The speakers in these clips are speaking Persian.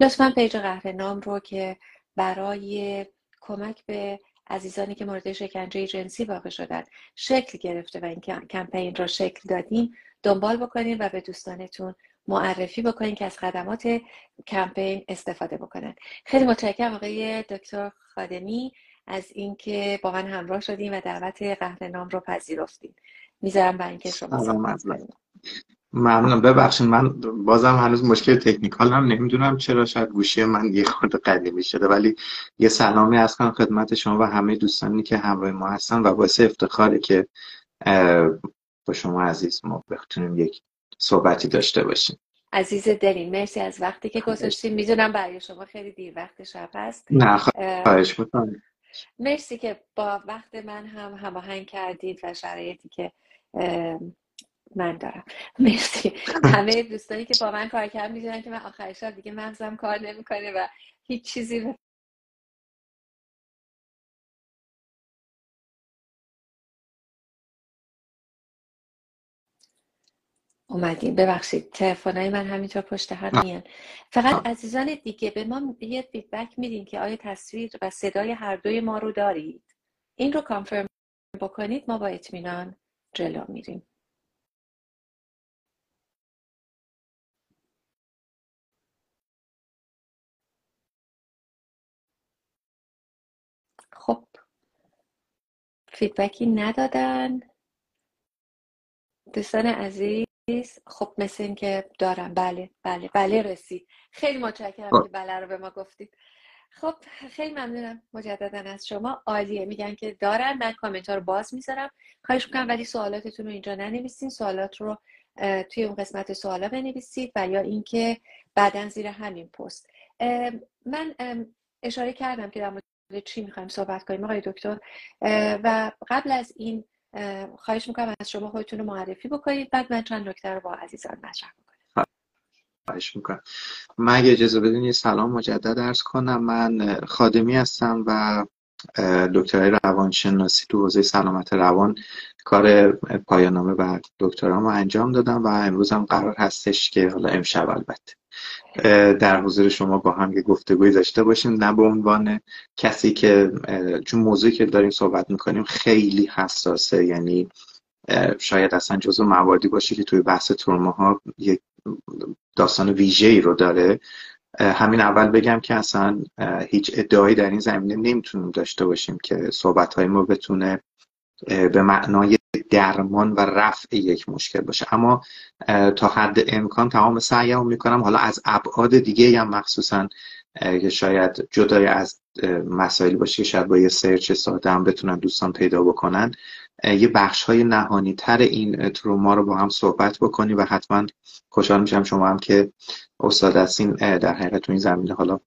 لطفا پیج قهر نام رو که برای کمک به عزیزانی که مورد شکنجه جنسی واقع شدن شکل گرفته و این کمپین را شکل دادیم دنبال بکنید و به دوستانتون معرفی بکنید که از خدمات کمپین استفاده بکنن. خیلی متشکرم آقای دکتر خادمی از اینکه با من همراه شدیم و دعوت قهرنام رو پذیرفتیم می‌ذارم برای اینکه شما ممنون ببخشید من بازم هنوز مشکل تکنیکال هم نمی‌دونم چرا شاید گوشی من یه خورده قدیمی شده ولی یه سلامی از کنم خدمت شما و همه دوستانی که همراه ما هستن و باعث افتخاره که با شما عزیز ما بتونیم یک صحبتی داشته باشیم. عزیز دلیم مرسی از وقتی که گذاشتیم. می‌دونم برای شما خیلی دیر وقت شب هست. نه خواهش می‌کنم. مرسی که با وقت من هم هماهنگ کردید و شرایطی که من دارم. مرسی. همه دوستانی که با من کار کردن می‌دونن که من آخر شب دیگه مغزم کار نمی‌کنه و هیچ چیزی اومدیم ببخشید. تلفنهای من همینطور پشت هم میان. فقط عزیزان دیگه به ما یه فیدبک میدین که آیا تصویر و صدای هر دوی ما رو دارید؟ این رو کانفرم بکنید ما با اطمینان جلو میریم. فیدبکی ندادن. دوستان عزیز خب مثل این که دارم. بله بله بله رسید خیلی متشکرم. که بله رو به ما گفتید. خب خیلی ممنونم مجددا از شما. عالیه. میگن که دارن. من کامنت ها رو باز می‌ذارم. خواهش می‌کنم ولی سوالاتتون رو اینجا ننویسین. سوالات رو توی اون قسمت سوالا بنویسید. و یا اینکه بعدا زیر همین پست. من اشاره کردم که در چی می‌خوایم صحبت کنیم آقای دکتر؟ و قبل از این خواهش می‌کنم از شما خودتون رو معرفی بکنید. بعد من چند نکته رو با عزیزان مطرح می‌کنم. خواهش می‌کنم. من اگه اجازه بدین سلام مجدد ارز کنم. من خادمی هستم و دکترای روانشناسی تو حوزه سلامت روان کار پایانامه و دکترامو انجام دادم و امروز هم قرار هستش که حالا امشب البته. در حضور شما با هم یه گفتگوی داشته باشیم. نه به عنوان کسی که چون موضوعی که داریم صحبت می‌کنیم خیلی حساسه. یعنی شاید اصلا جزو مواردی باشه که توی بحث تروما ها یک داستان ویژه ای رو داره. همین اول بگم که اصلا هیچ ادعایی در این زمینه نمی‌تونیم داشته باشیم که صحبت های ما بتونه به معنای درمان و رفع یک مشکل باشه. اما تا حد امکان تمام سعیم می‌کنم. حالا از ابعاد دیگه هم مخصوصا که شاید جدای از مسائلی باشه که شاید با یه سرچ ساده هم بتونن دوستان پیدا بکنن. یه بخش های نهانی تر این تروما رو با هم صحبت بکنی و حتما خوشحال میشم شما هم که استاد هستین در حقیقت تو این زمینه حالا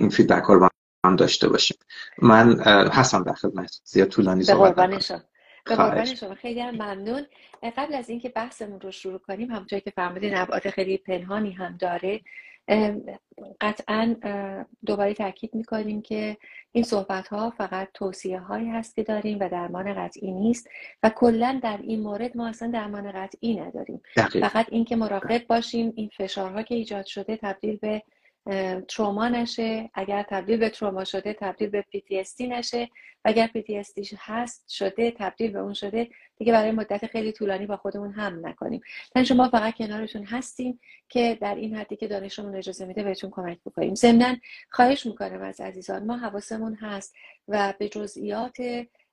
این فیدبک رو با هم داشته باشیم. من هستم در خدمت. زیاد طولانی صحبت به قربان شما. خیلی هم ممنون. قبل از اینکه بحثمون رو شروع کنیم همونطور که فرمودین ابعاد خیلی پنهانی هم داره. قطعا دوباره تاکید می‌کنیم که این صحبت ها فقط توصیه هایی هست که داریم و درمان قطعی نیست و کلا در این مورد ما اصلا درمان قطعی نداریم. فقط اینکه مراقب باشیم این فشارها که ایجاد شده تبدیل به تروما نشه. اگر تبدیل به تروما شده تبدیل به PTSD نشه. و اگر PTSD هست شده تبدیل به اون شده دیگه برای مدت خیلی طولانی با خودمون هم نکنیم. من شما فقط کنارتون هستیم که در این حدی که دانشمون اجازه میده بهتون کمک بکنیم. ضمنا خواهش می‌کنم از عزیزان ما حواسمون هست و به جزئیات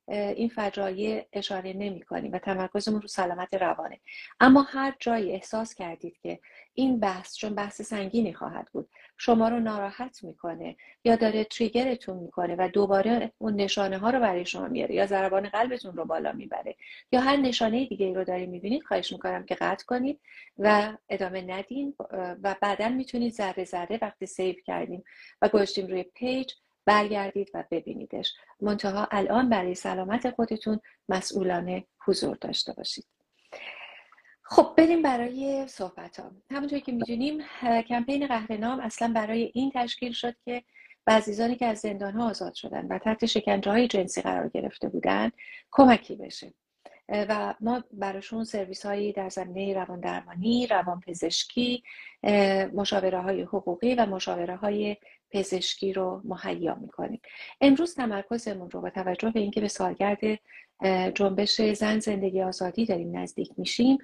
این فجایع اشاره نمی کنیم و تمرکزمون رو سلامت روانه. اما هر جایی احساس کردید که این بحث چون بحث سنگینی خواهد بود شما رو ناراحت می‌کنه یا داره تریگرتون می‌کنه و دوباره اون نشانه ها رو برای شما میاره یا ضربان قلبتون رو بالا می‌بره یا هر نشانه دیگه ای رو دارید می‌بینید خواهش می‌کنم که قطع کنید و ادامه ندین. و بعدا می‌تونید ذره ذره وقتی save کردیم و گذاشتیم روی page برگردید و ببینیدش. منتها الان برای سلامت خودتون مسئولانه حضور داشته باشید. خب بریم برای صحبت ها همونطور که می‌دونیم کمپین قهرنام اصلا برای این تشکیل شد که به عزیزانی که از زندان ها آزاد شدن و تحت شکنجه های جنسی قرار گرفته بودن کمکی بشه. و ما براشون سرویس هایی در زمینه روان درمانی روان پزشکی مشاوره های حقوقی و مشاوره های پزشکی رو مهیا می‌کنیم. امروز تمرکزمون رو با توجه به اینکه به سالگرد جنبش زن زندگی آزادی داریم نزدیک میشیم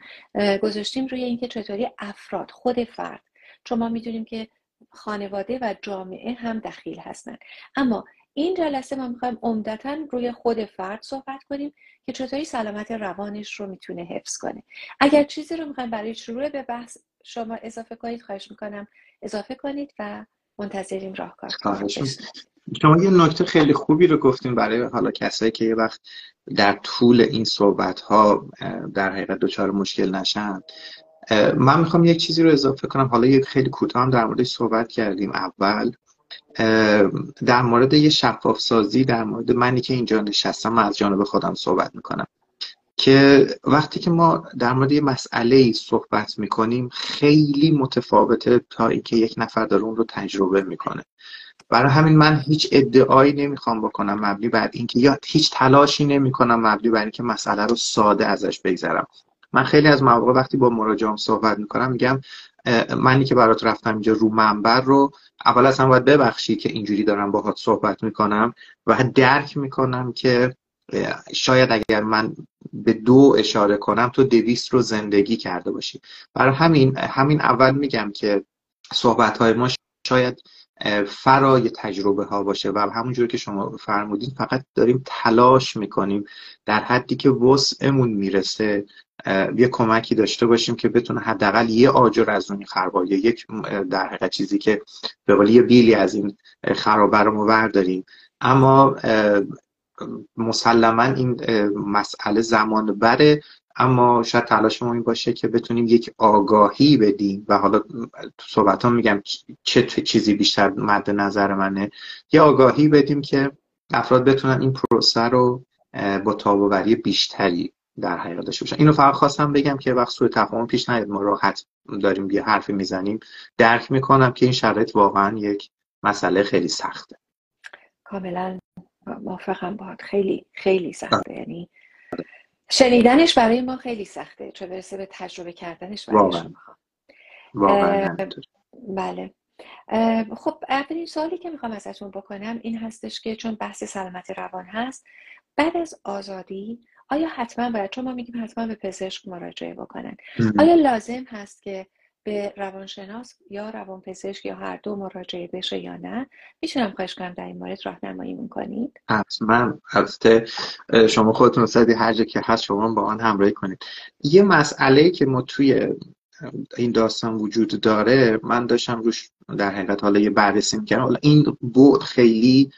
گذاشتیم روی اینکه چطوری افراد خود فرد چون ما می‌دونیم که خانواده و جامعه هم دخیل هستند اما این جلسه ما می‌خوایم عمدتا روی خود فرد صحبت کنیم که چطوری سلامت روانش رو می‌تونه حفظ کنه. اگر چیزی رو می‌خوایم برای شروع به بحث شما اضافه کنید خواهش می‌کنم اضافه کنید و منتظریم راهکار شما یه نکته خیلی خوبی رو گفتیم برای حالا کسایی که یه وقت در طول این صحبت ها در حقیقت دچار مشکل نشن. من می‌خوام یک چیزی رو اضافه کنم. حالا یک خیلی کوتاه هم در موردش صحبت کردیم. اول در مورد یه شفاف سازی در مورد منی که اینجا نشستم از جانب خودم صحبت می‌کنم. که وقتی که ما در مورد یه مسئله صحبت می‌کنیم خیلی متفاوته تا اینکه یک نفر داره اون رو تجربه می‌کنه. برای همین من هیچ ادعایی نمی‌خوام بکنم مبنی بر اینکه یا هیچ تلاشی نمی‌کنم مبنی بر اینکه مسئله رو ساده ازش بگذرم. من خیلی از مواقع وقتی با مراجعام صحبت می‌کنم میگم منی که برات رفتم اینجا رو منبر رو اول از هم باید ببخشی که اینجوری دارم باهات صحبت می‌کنم و درک می‌کنم که شاید اگر من به دو اشاره کنم تو دویست رو زندگی کرده باشی. برای همین همین اول میگم که صحبت های ما شاید فرای تجربه ها باشه و همونجور که شما فرمودین فقط داریم تلاش می‌کنیم در حدی که وسعمون می‌رسه یه کمکی داشته باشیم که بتونه حداقل یه آجر از اون خرابه یک در حقیقت چیزی که به یه بیلی از این خرابه رو ورداریم اما مسلما این مسئله زمان بره اما شاید تلاش ما این باشه که بتونیم یک آگاهی بدیم. و حالا تو صحبت ها میگم چه چیزی بیشتر مد نظر منه. یه آگاهی بدیم که افراد بتونن این پروسه رو با تاباوری بیشتری در حقیقت داشته باشن. اینو فقط خواستم بگم که وقت سوی تفاهم پیش نیاد. ما راحت داریم یه حرفی می‌زنیم. درک می‌کنم که این شرایط واقعا یک مسئله خیلی سخته. کاملا. موافقم باهات. خیلی خیلی سخته. یعنی شنیدنش برای ما خیلی سخته. چه برسه به تجربه کردنش برای شما. بله. خب اولین سوالی که می‌خوام ازتون بکنم این هستش که چون بحث سلامت روان هست بعد از آزادی آیا حتما باید چون ما میگیم حتما به پزشک مراجعه بکنن آیا لازم هست که به روانشناس یا روانپزشک یا هر دو مراجعه بشه یا نه می‌تونم خواهش کنم در این مورد راهنمایی می‌کنید؟ حتما. البته شما خودتون سدی هر جا که هست شما با آن همراهی کنید. یه مسئله که ما توی این داستان وجود داره من داشتم روش در حقیقت حالا یه بررسی می‌کردم. حالا این بود خیلی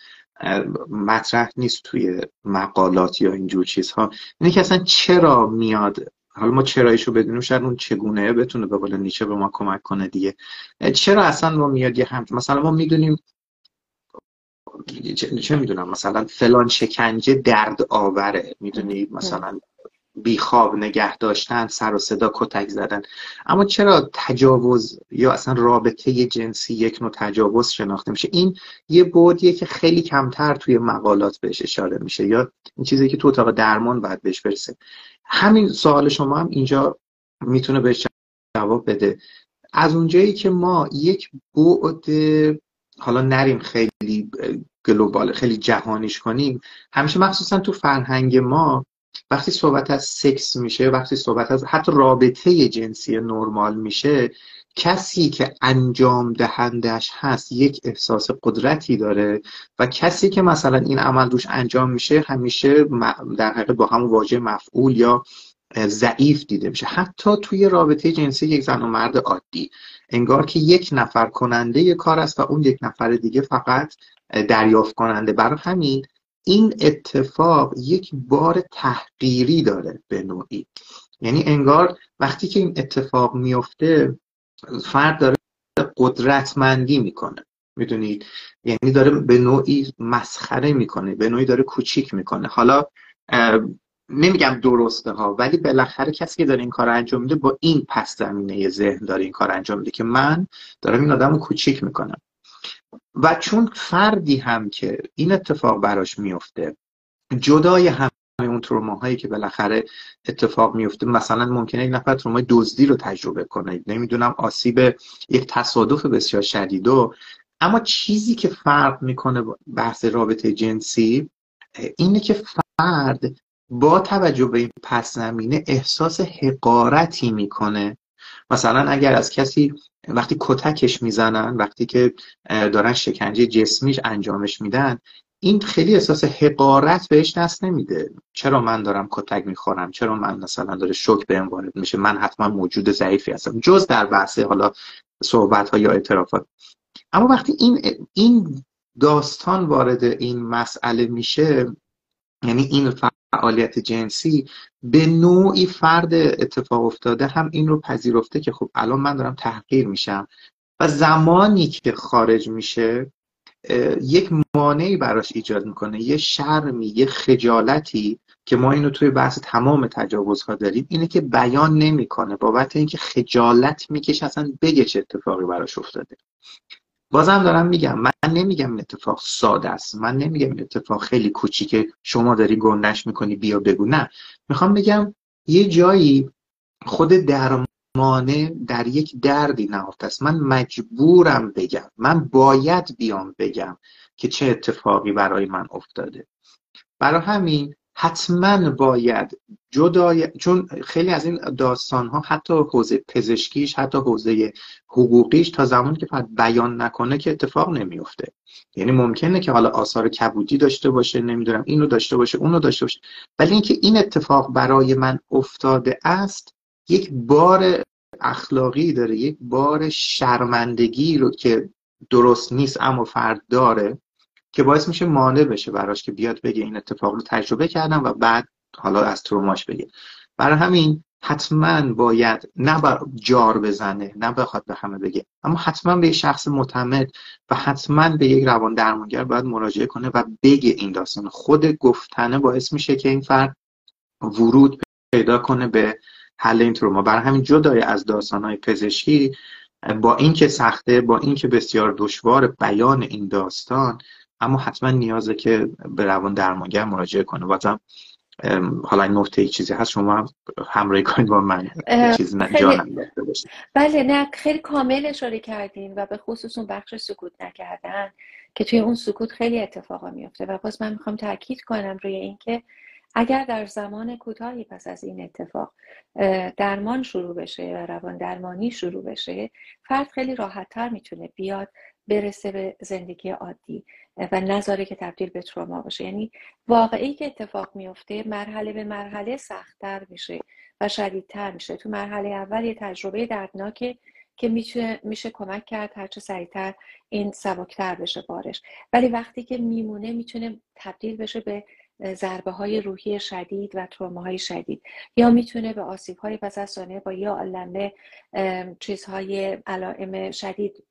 مطرح نیست توی مقالات یا اینجور چیزها. اینه که اصلا چرا میاد حالا ما چرایشو بدونیم شاید اون چگونه بتونه به قول نیچه به ما کمک کنه دیگه. چرا اصلا ما میاد یه هم مثلا ما می‌دونیم چه می‌دونم مثلا فلان شکنجه درد آوره. می‌دونی؟ مثلا بیخواب نگه داشتن سر و صدا کتک زدن. اما چرا تجاوز یا اصلا رابطه جنسی یک نوع تجاوز شناخته میشه؟ این یه بودیه که خیلی کمتر توی مقالات بهش اشاره میشه یا این چیزی که تو اتاق درمان باید بهش برسه. همین سوال شما هم اینجا می‌تونه بهش جواب بده. از اونجایی که ما یک بعد حالا نریم خیلی گلوبال خیلی جهانیش کنیم همیشه مخصوصا تو فرهنگ ما وقتی صحبت از سکس میشه وقتی صحبت از حتی رابطه جنسی نرمال میشه کسی که انجام دهندش هست یک احساس قدرتی داره و کسی که مثلا این عمل روش انجام میشه همیشه در حقیقت با همون واژه مفعول یا ضعیف دیده میشه. حتی توی رابطه جنسی یک زن و مرد عادی. انگار که یک نفر کننده کار است و اون یک نفر دیگه فقط دریافت کننده. برای همین این اتفاق یک بار تحقیری داره به نوعی. یعنی انگار وقتی که این اتفاق میفته فرد داره قدرتمندی می‌کنه. می‌دونید؟ یعنی داره به نوعی مسخره می‌کنه به نوعی داره کوچیک می‌کنه. حالا نمیگم درسته ها ولی بالاخره کسی که داره این کار انجام میده با این پس زمینه ذهن داره این کار انجام میده که من دارم این آدم رو کوچیک می‌کنم. و چون فردی هم که این اتفاق براش میفته جدای هم اون تروماهایی که بالاخره اتفاق میفته مثلا ممکنه یک نفر ترومای دزدی رو تجربه کنه. نمی‌دونم آسیب یک تصادف بسیار شدید و اما چیزی که فرق می‌کنه بحث رابطه جنسی اینه که فرد با توجه به این پس زمینه احساس حقارتی می‌کنه. مثلا اگر از کسی وقتی کتکش می‌زنن وقتی که دارن شکنجه جسمیش انجامش میدن این خیلی احساس حقارت بهش دست نمیده. چرا من دارم کتک می‌خورم؟ چرا من مثلا داره شوک به وارد میشه؟ من حتما موجود ضعیفی هستم. جز در بحث حالا صحبت ها یا اعترافات. اما وقتی این این داستان وارد این مسئله میشه یعنی این فعالیت جنسی به نوعی فرد اتفاق افتاده هم این رو پذیرفته که خب الان من دارم تحقیر میشم. و زمانی که خارج میشه یک مانعی براش ایجاد می‌کنه یه شرمی یه خجالتی که ما اینو توی بحث تمام تجاوزها داریم اینه که بیان نمی‌کنه بابت اینکه خجالت می‌کشه اصلا بگه چه اتفاقی براش افتاده. بازم دارم میگم من نمیگم این اتفاق ساده است. من نمیگم این اتفاق خیلی کوچیکه شما داری گندش می‌کنی بیا بگو. نه. می‌خوام بگم یه جایی خود درمانه در یک دردی نهفته است. من مجبورم بگم من باید بیام بگم که چه اتفاقی برای من افتاده. برای همین حتما باید جدای چون خیلی از این داستان ها حتی حوزه پزشکیش حتی حوزه حقوقیش تا زمانی که فرد بیان نکنه که اتفاق نمیفته یعنی ممکنه که حالا آثار کبودی داشته باشه نمی‌دونم اینو داشته باشه اونو داشته باشه. ولی اینکه این اتفاق برای من افتاده است یک بار اخلاقی داره یک بار شرمندگی رو که درست نیست اما فرد داره. که باعث میشه مانع بشه براش که بیاد بگه این اتفاق رو تجربه کردم و بعد حالا از تروماش بگه. برای همین حتما باید نه بر جار بزنه نه بخواد به همه بگه اما حتما به یه شخص معتمد و حتما به یک روان درمانگر باید مراجعه کنه و بگه این داستان. خود گفتنه باعث میشه که این فرد ورود پیدا کنه به حل این تروما. برای همین جدای از داستانهای پزشکی با اینکه سخته با اینکه بسیار دشوار بیان این داستان اما حتما نیازه که به روان درمانگر مراجعه کنه. بازم حالا این نقطه چیزی هست شما همراهی کنید با من. چیزی جانم بله نه خیلی کامل اشاره کردین و به خصوص اون بخش سکوت نکردن که توی اون سکوت خیلی اتفاقا میفته. و باز من می‌خوام تاکید کنم روی اینکه اگر در زمان کوتاهی پس از این اتفاق درمان شروع بشه و روان درمانی شروع بشه فرد خیلی راحتتر می‌تونه بیاد برسه به زندگی عادی. و نذاره که تبدیل به تروما باشه. یعنی واقعی که اتفاق میفته مرحله به مرحله سختتر میشه و شدیدتر میشه. تو مرحله اول یه تجربه دردناکه که میشه, میشه کمک کرد هرچه سریعتر این سبکتر بشه بارش. ولی وقتی که میمونه می‌تونه تبدیل بشه به ضربه های روحی شدید و های شدید. یا می‌تونه به آسیب های پس از سانه با یا علمه چیزهای علائم شدید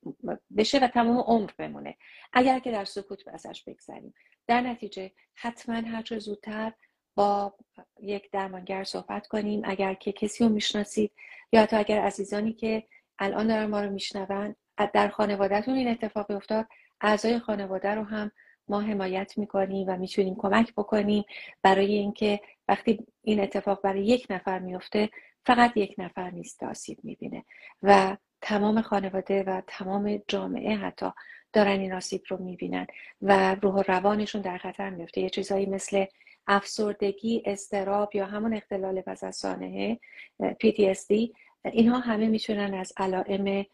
بشه و تمام عمر بمونه. اگر که در سکوت ازش بگذریم. در نتیجه حتما هر زودتر با یک درمانگر صحبت کنیم. اگر که کسی رو می‌شناسید یا حتی اگر عزیزانی که الان دارن ما رو میشنون در خانوادهتون این اتفاقی افتاد اعضای خانواده رو هم ما حمایت می‌کنیم و می‌تونیم کمک بکنیم برای اینکه وقتی این اتفاق برای یک نفر میفته فقط یک نفر نیست آسیب می‌بینه. و تمام خانواده و تمام جامعه حتی دارن این آسیب رو می‌بینن و روح و روانشون در خطر میفته یه چیزایی مثل افسردگی استراب یا همون اختلال پس از سانحه PTSD اینها همه می‌تونن از علائم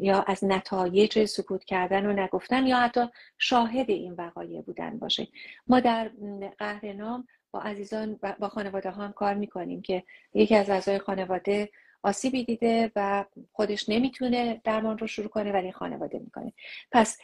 یا از نتایج سکوت کردن و نگفتن یا حتی شاهد این وقایع بودن باشه. ما در قهرنام با عزیزان با خانواده ها هم کار می‌کنیم که یکی از اعضای خانواده آسیبی دیده و خودش نمی‌تونه درمان رو شروع کنه ولی خانواده می‌کنه. پس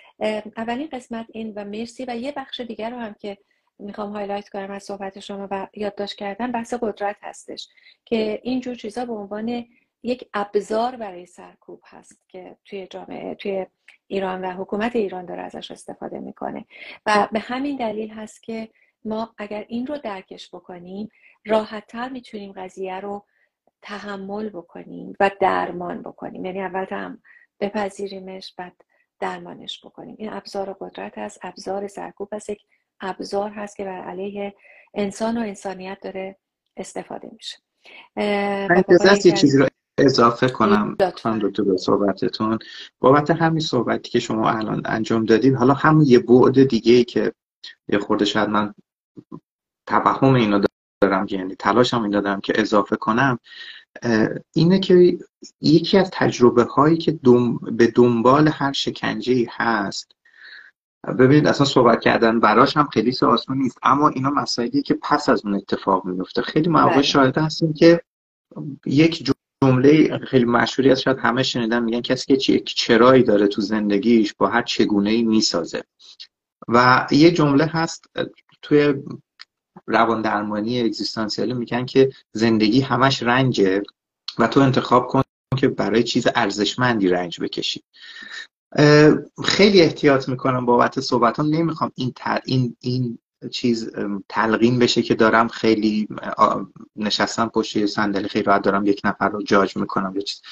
اولین قسمت این و مرسی و یه بخش دیگر رو هم که می‌خوام highlight کنم از صحبت شما و یادداشت کردن بحث قدرت هستش که اینجور چیزا به عنوان یک ابزار برای سرکوب هست که توی جامعه توی ایران و حکومت ایران داره ازش استفاده می‌کنه. و به همین دلیل هست که ما اگر این رو درکش بکنیم راحتتر می‌تونیم قضیه رو تحمل بکنیم و درمان بکنیم. یعنی اول هم بپذیریمش بعد درمانش بکنیم. این ابزار قدرت هست ابزار سرکوب هست یک ابزار هست که بر علیه انسان و انسانیت داره استفاده میشه. یه چیزی رو اضافه کنم خانم دکتر به صحبتتون. بابت همین صحبتی که شما الان انجام دادین حالا هم یه بعد دیگه ای که یه خورده شاید من توهم اینو دارم یعنی تلاشم این دادم که اضافه کنم اینه که یکی از تجربه هایی که به دنبال هر شکنجه ای هست ببینید اصلا صحبت کردن براش هم خیلی آسون نیست اما اینا مسائلی که پس از اون اتفاق میفته خیلی مواقع بله. شاهد هستیم که یک جمله خیلی مشهوری از شاید همه شنیدن میگن کسی که یک چرایی داره تو زندگیش با هر چگونه ای می‌سازه. و یه جمله هست توی روان درمانی اگزیستانسیالی میگن که زندگی همش رنجه و تو انتخاب کن که برای چیز ارزشمندی رنج بکشی. خیلی احتیاط می‌کنم بابت صحبتان نمی‌خوام این تر این این چیز تلقین بشه که دارم خیلی نشستم پشت صندلی خیلی راحت دارم یک نفر رو جاج می‌کنم یا چیز.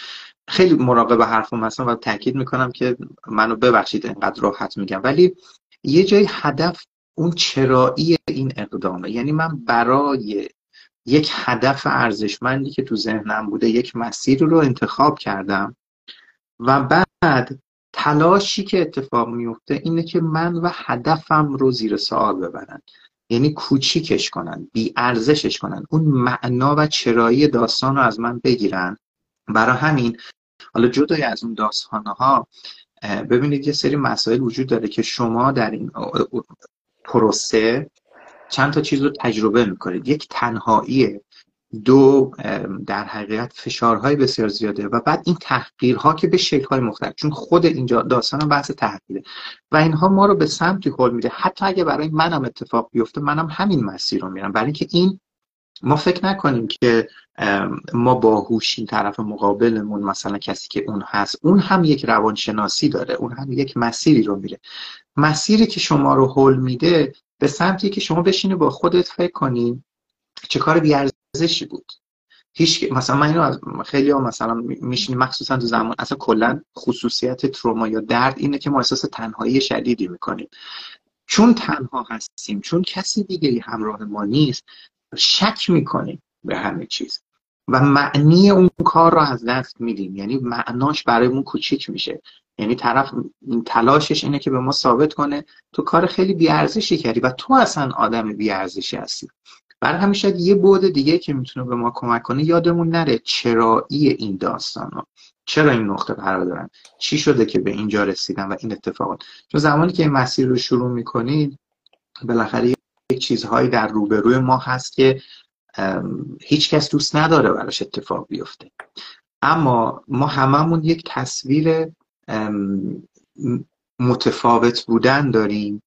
خیلی مراقب حرفم هستم و تاکید می‌کنم که منو ببخشید اینقدر راحت میگم. ولی یه جای هدف اون چرایی این اقدامه. یعنی من برای یک هدف ارزشمندی که تو ذهنم بوده یک مسیر رو انتخاب کردم و بعد تلاشی که اتفاق میفته اینه که من و هدفم رو زیر سوال ببرن. یعنی کوچیکش کنن بی ارزشش کنن اون معنا و چرایی داستان رو از من بگیرن. برای همین حالا جدای از اون داستانه ها ببینید یه سری مسائل وجود داره که شما در این پروسه چند تا چیز رو تجربه می‌کنید. یک تنهایی دو در حقیقت فشارهای بسیار زیاده و بعد این تحقیرها که به شکلهای مختلف چون خود اینجا داستان بحث تحقیره و اینها ما رو به سمتی هل میده. حتی اگه برای منم اتفاق بیفته منم همین مسیر رو میرم. برای اینکه این ما فکر نکنیم که ما باهوشیم طرف مقابلمون مثلا کسی که اون هست اون هم یک روانشناسی داره اون هم یک مسیری رو میره. مسیری که شما رو حل میده به سمتی که شما بشینی با خودت فکر کنی چه کار بیارزشی بود. هیچ مثلا من اینو خیلی ها مثلا میشینی مخصوصا تو زمان. اصلا کلا خصوصیت تروما یا درد اینه که ما احساس تنهایی شدیدی می‌کنیم. چون تنها هستیم چون کسی دیگری همراه ما نیست شک می‌کنیم به همه چیز. و معنی اون کار رو از دست میدیم. یعنی معناش برای کوچیک میشه. یعنی طرف تلاشش اینه که به ما ثابت کنه تو کار خیلی بیارزشی کردی و تو اصلا آدم بیارزشی هستی. برای همین شاید یه بود دیگه که می‌تونه به ما کمک کنه یادمون نره چرایی این داستان چرا این نقطه قرار دارن؟ چی شده که به اینجا رسیدن و این اتفاقات؟ چون زمانی که این مسیر رو شروع می‌کنید بالاخره یک چیزهایی در روبروی ما هست که هیچ کس دوست نداره براش اتفاق بیفته. اما ما هممون یک تصویر متفاوت بودن داریم.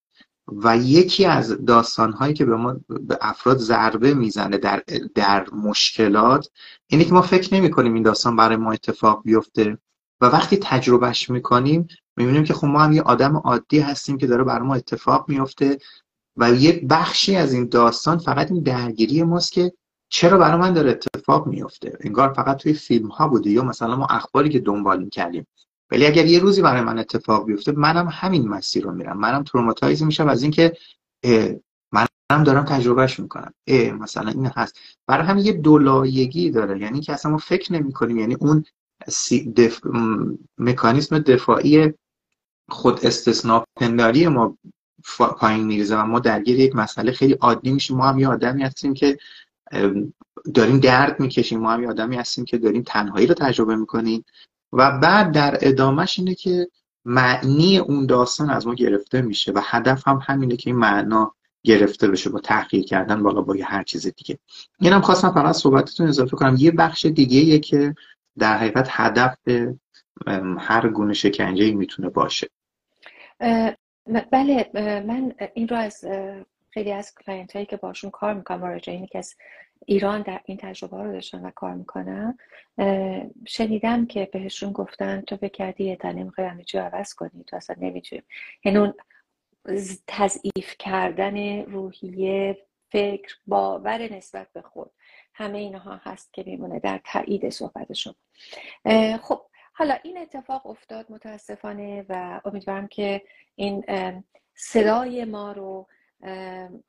و یکی از داستانهایی که به ما به افراد ضربه می‌زنه در, در مشکلات اینه که ما فکر نمی کنیم این داستان برای ما اتفاق بیفته و وقتی تجربهش می‌کنیم می‌بینیم که خب ما هم یه آدم عادی هستیم که داره برای ما اتفاق میفته و یه بخشی از این داستان فقط این درگیری ماست که چرا برای من داره اتفاق میفته انگار فقط توی فیلم ها بوده یا مثلا ما اخباری که دنبال کردیم ولی اگر یه روزی برای من اتفاق بیفته منم همین مسیر رو میرم. منم تروماتایز میشم از اینکه منم دارم تجربهش می‌کنم. مثلا این هست. برای هم یه دولایگی داره. یعنی که اصلا ما فکر نمی کنیم یعنی اون دف... مکانیزم دفاعی خود استثناء پنداری ما پایین میریزه و ما درگیر یک مسئله خیلی عادی میشیم. ما هم یه آدمی هستیم که داریم درد می‌کشیم. ما هم یه آدمی هستیم که داریم تنهایی رو تجربه می‌کنیم. و بعد در ادامهش اینه که معنی اون داستان از ما گرفته میشه و هدف هم همینه که این معنا گرفته بشه با تحقیق کردن بالا با هر چیز دیگه. اینم خواستم فقط صحبتتون اضافه کنم. یه بخش دیگه که در حقیقت هدف هر گونه شکنجه می‌تونه باشه. بله من این رو از خیلی از client هایی که باشون کار می‌کنم مراجعینی که از ایران در این تجربه رو داشتن و کار می‌کنم شنیدم که بهشون گفتن تو فکر کردی یه تنه می‌خوای همه چی عوض کنی. تو اصلا نمی‌تونی یعنی اون تضعیف کردن روحیه فکر باور نسبت به خود. همه اینها هست که میمونه در تایید صحبت شما. خب حالا این اتفاق افتاد متاسفانه و امیدوارم که این صدای ما رو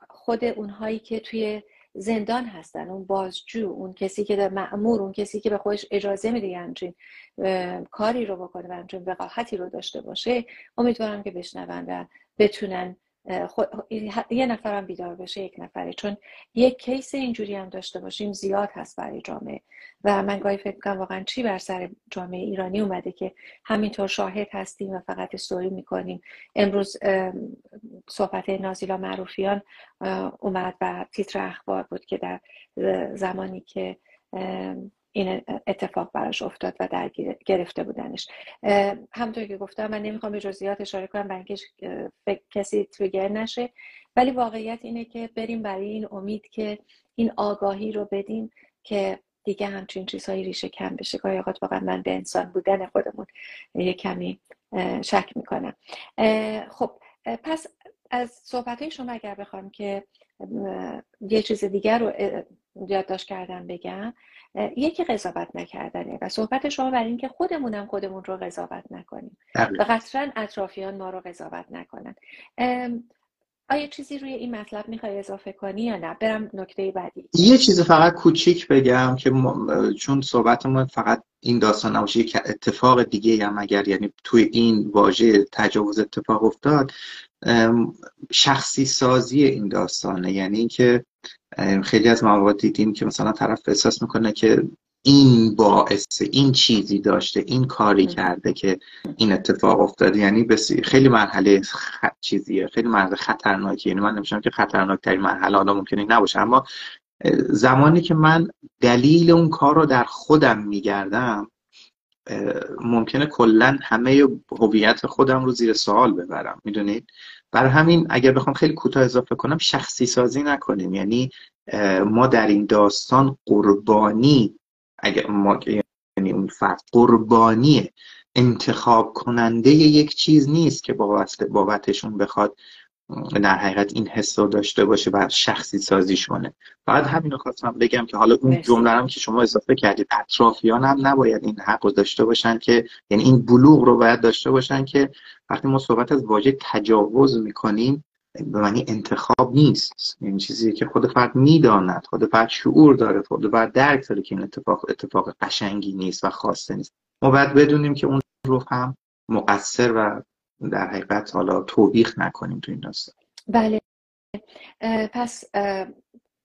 خود اونهایی که توی زندان هستن اون بازجو اون کسی که در معمور اون کسی که به خودش اجازه میده همچین کاری رو بکنه و همچین وقاحتی رو داشته باشه امیدوارم که بشنون و بتونن یه نفرم بیدار بشه یک نفره. چون یک کیس اینجوری هم داشته باشیم زیاد هست برای جامعه. و من گاهی فکر کنم واقعا چی بر سر جامعه ایرانی اومده که همینطور شاهد هستیم و فقط استوری می‌کنیم. امروز صحبت نازیلا معروفیان اومد و تیتر اخبار بود که در زمانی که این اتفاق براش افتاد و در گرفته بودنش. همونطور که گفتم من نمی‌خوام به جزئیات اشاره کنم برای اینکه کسی تریگر نشه. ولی واقعیت اینه که بریم برای این امید که این آگاهی رو بدیم که دیگه همچین چیزهایی ریشه کم بشه. گاهی اوقات واقعا من به انسان بودن خودمون یه کمی شک می‌کنم. خب پس از صحبت شما اگر بخوام که یه چیز دیگر رو یادداشت کردم بگم یکی قضاوت نکردنه و صحبت شما بر اینکه خودمونم خودمون رو قضاوت نکنیم. و قطرا اطرافیان ما رو قضاوت نکنن. آیا چیزی روی این مطلب می‌خوای اضافه کنی یا نه؟ برم نکته بعدی. یه چیز فقط کوچیک بگم که چون صحبتمون فقط این داستان نباشه یک اتفاق دیگه هم اگر یعنی توی این واژه تجاوز اتفاق افتاد شخصی سازی این داستانه. یعنی اینکه خیلی از مواد دیدیم که مثلا طرف احساس می‌کنه که این باعث این چیزی داشته این کاری کرده که این اتفاق افتاده. یعنی خیلی مرحله چیزیه خیلی مرحله خطرناکیه. یعنی من نمیشم که خطرناک ترین مرحله حالا ممکنه نباشه. اما زمانی که من دلیل اون کار رو در خودم میگردم ممکنه کلا همه هویت خودم رو زیر سوال ببرم. می‌دونید؟ برای همین اگر بخوام خیلی کوتاه اضافه کنم شخصی سازی نکنیم. یعنی ما در این داستان قربانی اگر ما یعنی اون فرد قربانی انتخاب کننده یک چیز نیست که بابتشون بخواد در حقیقت این حس رو داشته باشه و شخصی سازیش کنه. فقط همین رو خواستم بگم که حالا اون جمله هم که شما اضافه کردید اطرافیان هم نباید این حق رو داشته باشن که یعنی این بلوغ رو باید داشته باشن که وقتی ما صحبت از واژه تجاوز می‌کنیم به معنی انتخاب نیست. این یعنی چیزی که خود فرد می‌داند خود فرد شعور داره خود فرد درک داره که این اتفاق اتفاق قشنگی نیست و خاصه نیست. ما باید بدونیم که اون رو هم مقصر و در حقیقت حالا توبیخ نکنیم تو این داستان. بله. پس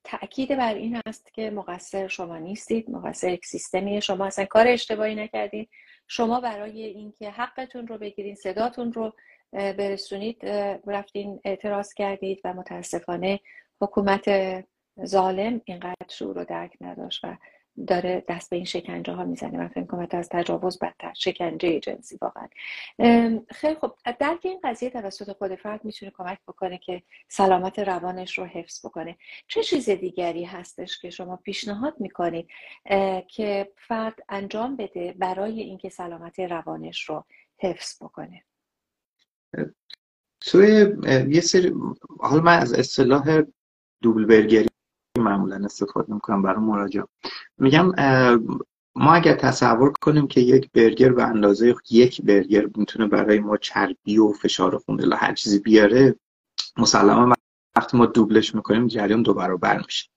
تاکید بر این هست که مقصر شما نیستید مقصر یک سیستمی شما اصلا کار اشتباهی نکردید شما برای اینکه حقتون رو بگیرید صداتون رو برسونید رفتین اعتراض کردید و متاسفانه حکومت ظالم اینقدر شعور رو درک نداشت و داره دست به این شکنجه ها می‌زنه. من فکر کنم از تجاوز بدتر. شکنجه جنسی واقعا. خیلی خب درک این قضیه توسط خود فرد می‌تونه کمک بکنه که سلامت روانش رو حفظ بکنه. چه چیز دیگری هستش که شما پیشنهاد می‌کنید که فرد انجام بده برای اینکه سلامت روانش رو حفظ بکنه؟ توی یه سری حالا من از اصطلاح دوبل معمولا استفاده می‌کنم برای مراجعه. میگم ما اگر تصور کنیم که یک برگر به اندازه یک برگر می‌تونه برای ما چربی و فشار خون یا هر چیزی بیاره مسلما وقتی ما دوبلش می‌کنیم جریان دو برابر میشه.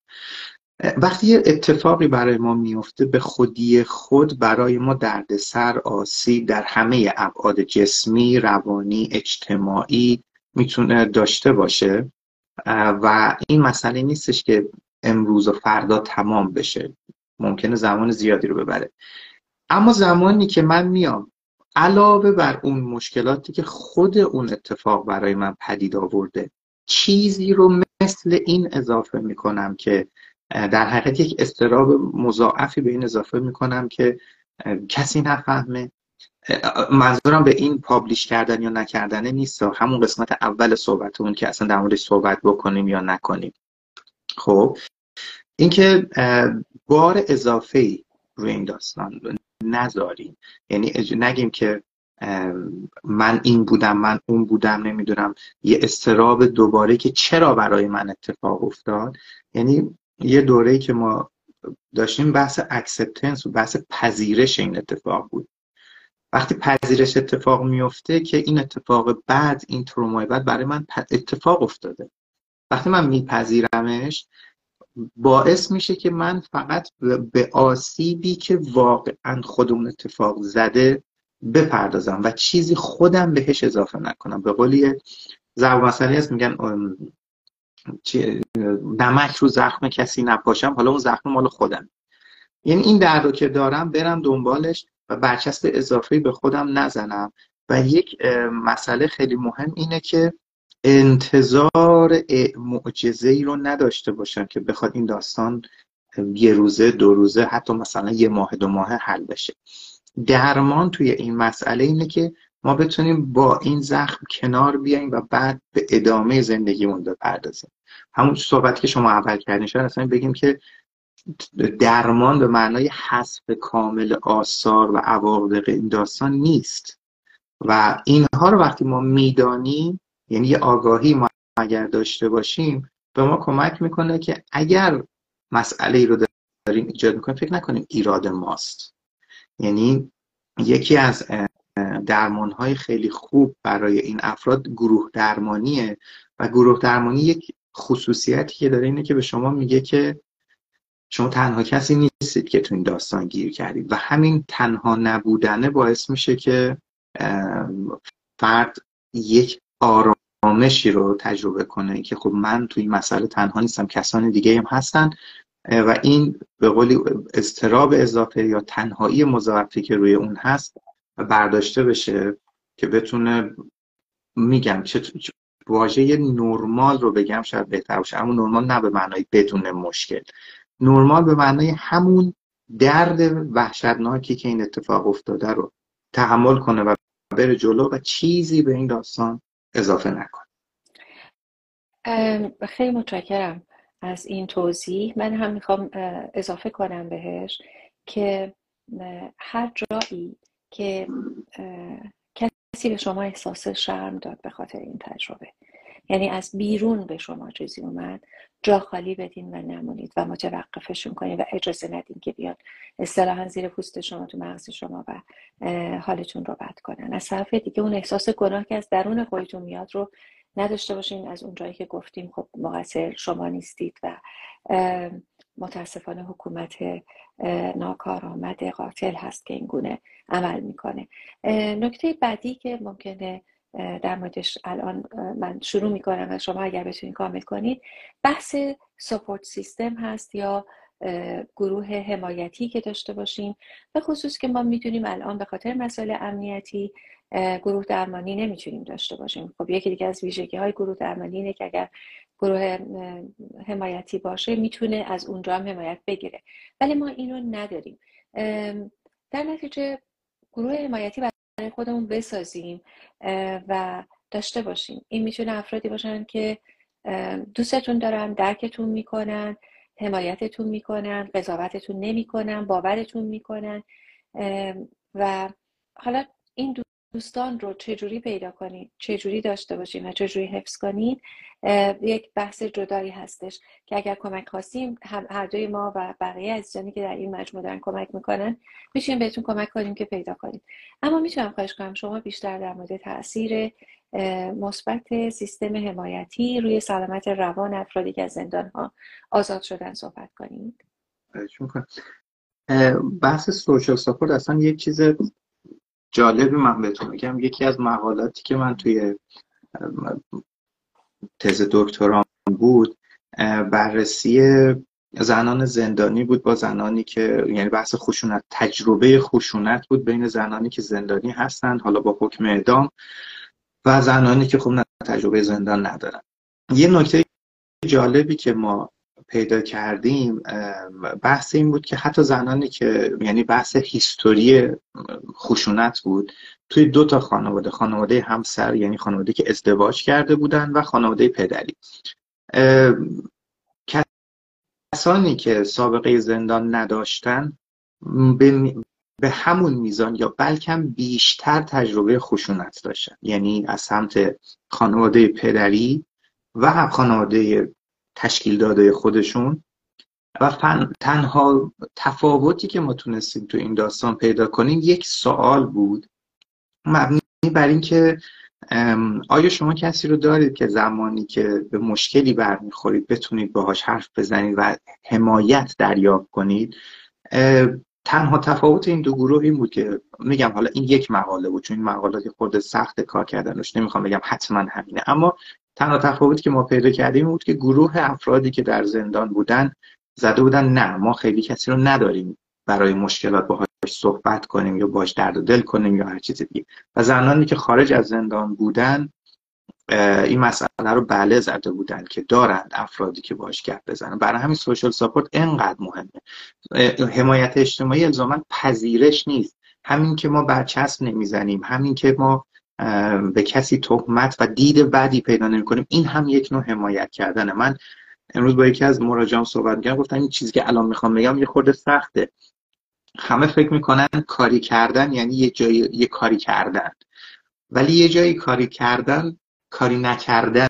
وقتی یه اتفاقی برای ما میفته به خودی خود برای ما دردسر آسیب در همه ابعاد جسمی روانی اجتماعی می‌تونه داشته باشه. و این مسئله نیستش که امروز و فردا تمام بشه. ممکنه زمان زیادی رو ببره. اما زمانی که من میام علاوه بر اون مشکلاتی که خود اون اتفاق برای من پدید آورده چیزی رو مثل این اضافه می‌کنم که در حقیقت یک استراب مضاعفی به این اضافه می‌کنم که کسی نفهمه. منظورم به این پابلیش کردن یا نکردنه نیست همون قسمت اول صحبتمون که اصلا در موردش صحبت بکنیم یا نکنیم. خب اینکه بار اضافه ای روی این داستان نذاریم. یعنی نگیم که من این بودم من اون بودم نمی‌دونم یه استراب دوباره که چرا برای من اتفاق افتاد. یعنی یه دوره که ما داشتیم بحث acceptance و بحث پذیرش این اتفاق بود. وقتی پذیرش اتفاق میفته که این اتفاق بد این ترومای بد برای من اتفاق افتاده. وقتی من میپذیرمش باعث میشه که من فقط به آسیبی که واقعا خودمون اتفاق زده بپردازم و چیزی خودم بهش اضافه نکنم. به قولی ضرب‌المثله هست میگن نمک رو زخم کسی نپاشم حالا اون زخم مال خودم. یعنی این در رو که دارم برم دنبالش و برچسب اضافه به خودم نزنم. و یک مسئله خیلی مهم اینه که انتظار معجزه رو نداشته باشم که بخواد این داستان یه روزه دو روزه حتی مثلا یه ماه دو ماه حل بشه. درمان توی این مسئله اینه که ما بتونیم با این زخم کنار بیایم و بعد به ادامه زندگیمون بپردازیم. همون صحبتی که شما اول کردین شاید اصلا بگیم که درمان به معنای حذف کامل آثار و عواقب این داستان نیست. و اینها رو وقتی ما می‌دانیم یعنی یه آگاهی ما اگر داشته باشیم به ما کمک می‌کنه که اگر مسئله ای رو داریم ایجاد می‌کنیم فکر نکنیم ایراد ماست. یعنی یکی از درمان های خیلی خوب برای این افراد گروه درمانیه و گروه درمانی یک خصوصیتی که داره اینه که به شما میگه که شما تنها کسی نیستید که تو این داستان گیر کردید و همین تنها نبودنه باعث میشه که فرد یک آرامشی رو تجربه کنه که خب من توی این مسئله تنها نیستم کسان دیگه هم هستن. و این به قولی استراب اضافه یا تنهایی مضاعفی که روی اون هست برداشته بشه که بتونه میگم چه واژه نرمال رو بگم شاید بهتر باشه. اما نرمال نه به معنای بدون مشکل. نرمال به معنای همون درد وحشتناکی که این اتفاق افتاده رو تحمل کنه و بره جلو و چیزی به این داستان اضافه نکنه. خیلی متشکرم از این توضیح. من هم می‌خوام اضافه کنم بهش که هر جایی که کسی به شما احساس شرم داد به خاطر این تجربه. یعنی از بیرون به شما چیزی اومد. جا خالی بدین و نمونید و متوقفشون کنید و اجازه ندین که بیان. اصطلاحا زیر پوست شما تو مغز شما و حالتون رو بد کنن. از طرف دیگه اون احساس گناه که از درون خودتون میاد رو نداشته باشین. از اونجایی که گفتیم خب مقصر شما نیستید و متاسفانه حکومت ناکارآمد قاتل هست که این گونه عمل می‌کنه. نکته بعدی که ممکنه در موردش الان من شروع می‌کنم و شما اگر بتونید کامل کنید. بحث سپورت سیستم هست یا گروه حمایتی که داشته باشیم. به خصوص که ما می‌دونیم الان به خاطر مسائل امنیتی گروه درمانی نمی‌تونیم داشته باشیم. خب یکی دیگه از ویژگی های گروه درمانی اینه که اگر گروه حمایتی باشه می‌تونه از اونجا هم حمایت بگیره. ولی ما اینو نداریم. در نتیجه گروه حمایتی برای خودمون بسازیم و داشته باشیم. این می‌تونه افرادی باشن که دوستتون دارن درکتون می‌کنن حمایتتون می‌کنن قضاوتتون نمی‌کنن باورتون می‌کنن و حالا این دوستان رو چجوری پیدا کنید؟ چجوری داشته باشید و چجوری حفظ کنید؟ یک بحث جدایی هستش که اگر کمک خواستیم هر دوی ما و بقیه عزیزانی که در این مجموعه دارن کمک می‌کنن میشیم بهتون کمک کنیم که پیدا کنید اما می‌تونم خواهش کنم شما بیشتر در مورد تاثیر مثبت سیستم حمایتی روی سلامت روان افرادی که از زندان ها آزاد شدن صحبت کنید. بحث سوشال ساپورت اصلا یک چیز جالبی من بهتون میگم یکی از مقالاتی که من توی تز دکتران بود بررسی زنان زندانی بود با زنانی که یعنی بحث خشونت تجربه خشونت بود بین زنانی که زندانی هستند حالا با حکم اعدام و زنانی که خب تجربه زندان ندارن. یه نکته جالبی که ما پیدا کردیم بحث این بود که حتی زنانی که یعنی بحث هیستوری خشونت بود توی دو تا خانواده خانواده همسر یعنی خانواده که ازدواج کرده بودن و خانواده پدری. کسانی که سابقه زندان نداشتن به, به همون میزان یا بلکه بیشتر تجربه خشونت داشتن. یعنی از سمت خانواده پدری و خانواده تشکیل داده خودشون و تنها تفاوتی که ما تونستیم تو این داستان پیدا کنیم یک سوال بود. مبنی بر اینکه آیا شما کسی رو دارید که زمانی که به مشکلی برمیخورید بتونید باهاش حرف بزنید و حمایت دریافت کنید؟ تنها تفاوت این دو گروه این بود که میگم حالا این یک مقاله بود چون این مقالات خود سخت کار کردنش نمی‌خوام بگم حتما همینه اما تنها تفاوتی که ما پیدا کردیم بود که گروه افرادی که در زندان بودن زده بودن نه ما خیلی کسی رو نداریم برای مشکلات باهاش صحبت کنیم یا باش درد و دل کنیم یا هر چیز دیگه. و زنانی که خارج از زندان بودن این مسئله رو بله زده بودن که دارند افرادی که باش گپ بزنن. برای همین سوشال ساپورت انقدر مهمه. حمایت اجتماعی الزاما پذیرش نیست. همین که ما برچسب نمی‌زنیم همین که ما به کسی تهمت و دید بدی پیدا نمی کنیم این هم یک نوع حمایت کردنه. من امروز با یکی از مراجعان صحبت کردم گفتم این چیزی که الان می‌خوام بگم یه خورده سخته. همه فکر می‌کنن کاری کردن یعنی یه جایی یه کاری کردن. ولی یه جایی کاری کردن کاری نکردنه.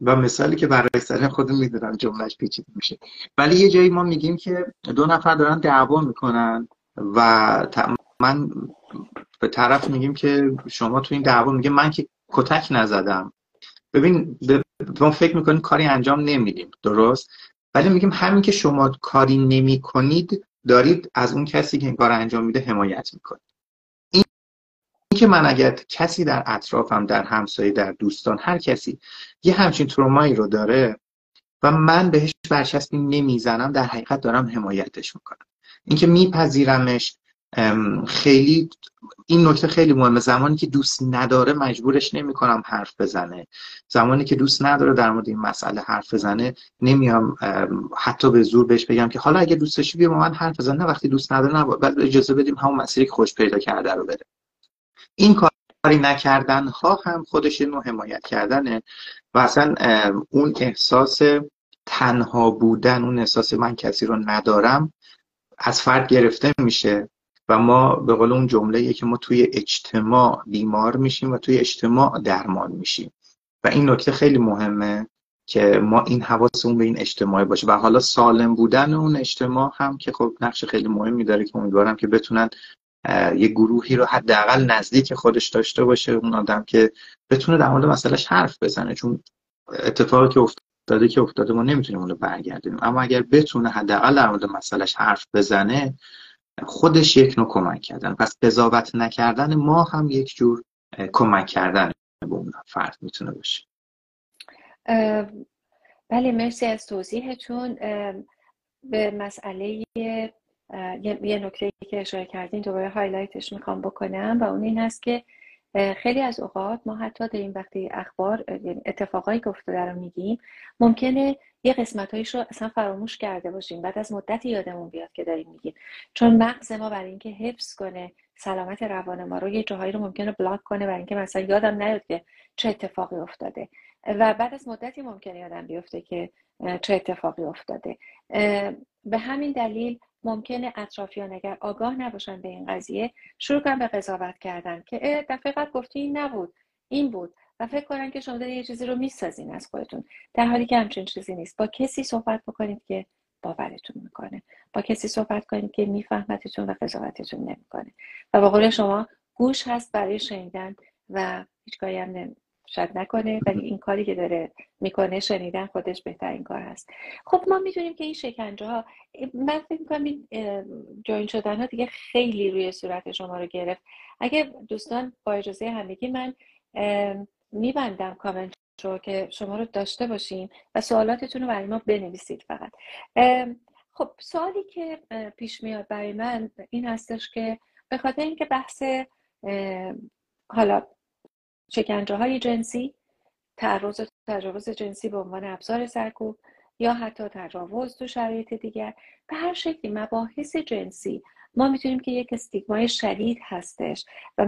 و مثالی که برای سر خودم می‌دونم جملهش پیچیده میشه. ولی یه جایی ما میگیم که دو نفر دارن دعوا می‌کنن و من به طرف میگیم که شما تو این دعوا میگه من که کتک نزدم. ببین ما فکر می‌کنیم کاری انجام نمیدیم درست؟ ولی میگیم همین که شما کاری نمی کنید دارید از اون کسی که این کار انجام میده حمایت می‌کنید. این که من اگر کسی در اطرافم در همسایه در دوستان هر کسی یه همچین ترومایی رو داره و من بهش برچسبی نمی‌زنم در حقیقت دارم حمایتش می‌کنم. اینکه میپذیرمش خیلی این نکته خیلی مهمه. زمانی که دوست نداره مجبورش نمی‌کنم حرف بزنه. زمانی که دوست نداره در مورد این مسئله حرف بزنه نمیام حتی به زور بهش بگم که حالا اگه دوست داشتی بیا من حرف بزن. نه وقتی دوست نداره نه اجازه بدیم همون مسیری که خوش پیدا کرده رو بره این کاری نکردن ها هم خودش نوع حمایت کردنه. و اصلا اون احساس تنها بودن اون احساس من کسی رو ندارم از فرد گرفته میشه. ما به قول اون جمله که ما توی اجتماع بیمار میشیم و توی اجتماع درمان میشیم. و این نکته خیلی مهمه که ما این حواسمون به این اجتماع باشه. و حالا سالم بودن اون اجتماع هم که خب نقش خیلی مهمی داره که امیدوارم که بتونن یه گروهی رو حداقل نزدیک خودش داشته باشه. اون آدم که بتونه در مورد مسئلهش حرف بزنه. چون اتفاقی که افتاده که افتاده ما نمی‌تونیم اون رو برگردیم اما اگر بتونه حداقل در مورد مسئلهش حرف بزنه خودش یک نوع کمک کردن. پس قضاوت نکردن ما هم یک جور کمک کردن به اون فرد می‌تونه باشه. بله مرسی از توضیحتون. به مسئله یه نکته که اشاره کردین دوباره هایلایتش می‌خوام بکنم و اون این هست که خیلی از اوقات ما حتی در این وقتی اخبار یعنی اتفاقایی که افتاده رو میگیم ممکنه یه قسمتهایش رو اصلا فراموش کرده باشیم بعد از مدتی یادمون بیاد که داریم میگیم. چون مغز ما برای اینکه حفظ کنه سلامت روان ما رو یه جاهایی رو ممکنه بلاک کنه برای اینکه مثلا یادم نیاد که چه اتفاقی افتاده. و بعد از مدتی ممکنه یادم بیفته که چه اتفاقی افتاده. به همین دلیل ممکنه اطرافیان اگر آگاه نباشن به این قضیه. شروع کنن به قضاوت کردن که دفعه قبل گفتی این نبود این بود. و فکر کنن که شما دارین یه چیزی رو می‌سازین از خودتون. در حالی که همچین چیزی نیست. با کسی صحبت بکنید که باورتون می‌کنه. با کسی صحبت کنید که میفهمتتون و قضاوتتون نمی‌کنه. و با قول شما گوش هست برای شنیدن و هیچ کاری هم شاید نکنه ولی این کاری که داره می‌کنه شنیدن خودش بهترین کار هست. خب ما می‌دونیم که این شکنجه ها من فکر می‌کنم این جوین شدن ها دیگه خیلی روی صورت شما رو گرفت. اگه دوستان با اجازه همگی من میبندم کامنت رو که شما رو داشته باشیم و سوالاتتون رو برای ما بنویسید فقط. خب سوالی که پیش میاد برای من این هستش که به خاطر اینکه بحث حالا شکنجه های جنسی تعرض و تجاوز جنسی به عنوان ابزار سرکوب یا حتی تجاوز تو شرایط دیگر به هر شکلی مباحث جنسی ما می‌تونیم که یک استیگمای شدید هستش و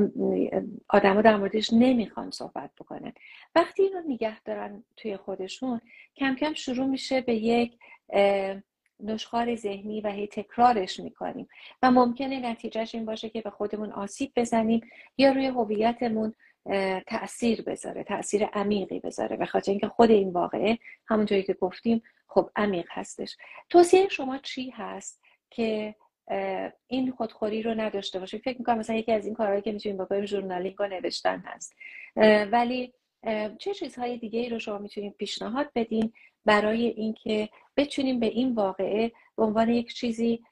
آدما در موردش نمی‌خوان صحبت بکنن. وقتی اینو نگه دارن توی خودشون کم کم شروع میشه به یک نشخار ذهنی و هی تکرارش می‌کنیم و ممکنه نتیجهش این باشه که به خودمون آسیب بزنیم یا روی هویتمون تاثیر بذاره تاثیر عمیقی بذاره. به خاطر اینکه خود این واقعه همونجوری که گفتیم خب عمیق هستش. توصیه شما چی هست که این خودخوری رو نداشته باشیم. فکر می‌کنم مثلا یکی از این کارهایی که می‌تونیم بکنیم ژورنالینگ و نوشتن هست. ولی چه چیزهای دیگه ای رو شما می‌تونیم پیشنهاد بدین برای اینکه بتونیم به این واقعه به عنوان یک چیزی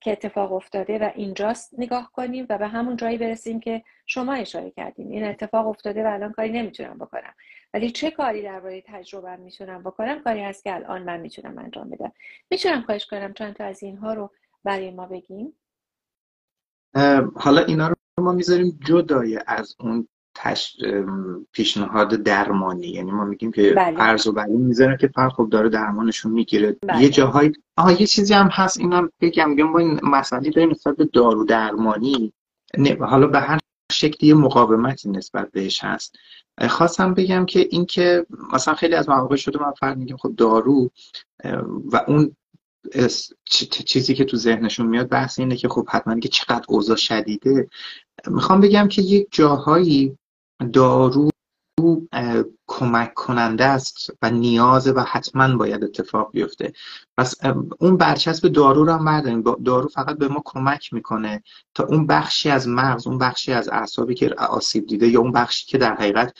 که اتفاق افتاده و اینجاست نگاه کنیم و به همون جایی برسیم که شما اشاره کردین. این اتفاق افتاده و الان کاری نمی‌تونم بکنم. ولی چه کاری درباره تجربه می‌تونم بکنم؟ کاری هست که الان من می‌تونم انجام بدم. می‌تونم خواهش کنم چند تا از اینها رو برای ما بگیم حالا اینا رو ما می‌ذاریم جدای از اون تش... پیشنهاد درمانی. یعنی ما میگیم که بله. فرض و بلی که فرد خب داره درمانشون می‌گیره. بله. یه جاهای آها یه چیزی هم هست. اینم بگم. میگم با این مسئله داریم نسبت به دارو درمانی. حالا به هر شکلی مقاومتی نسبت بهش هست. خواستم بگم که اینکه مثلا خیلی از مواقع شده من فرد میگم خب دارو و اون چیزی که تو ذهنشون میاد بحث اینه که خب حتما که چقدر اوضاع شدیده. می‌خوام بگم که یک جاهایی دارو کمک کننده است و نیازه و حتما باید اتفاق بیفته. پس اون برچسب دارو رو هم برداریم. دارو فقط به ما کمک می‌کنه تا اون بخشی از مغز اون بخشی از اعصابی که آسیب دیده یا اون بخشی که در حقیقت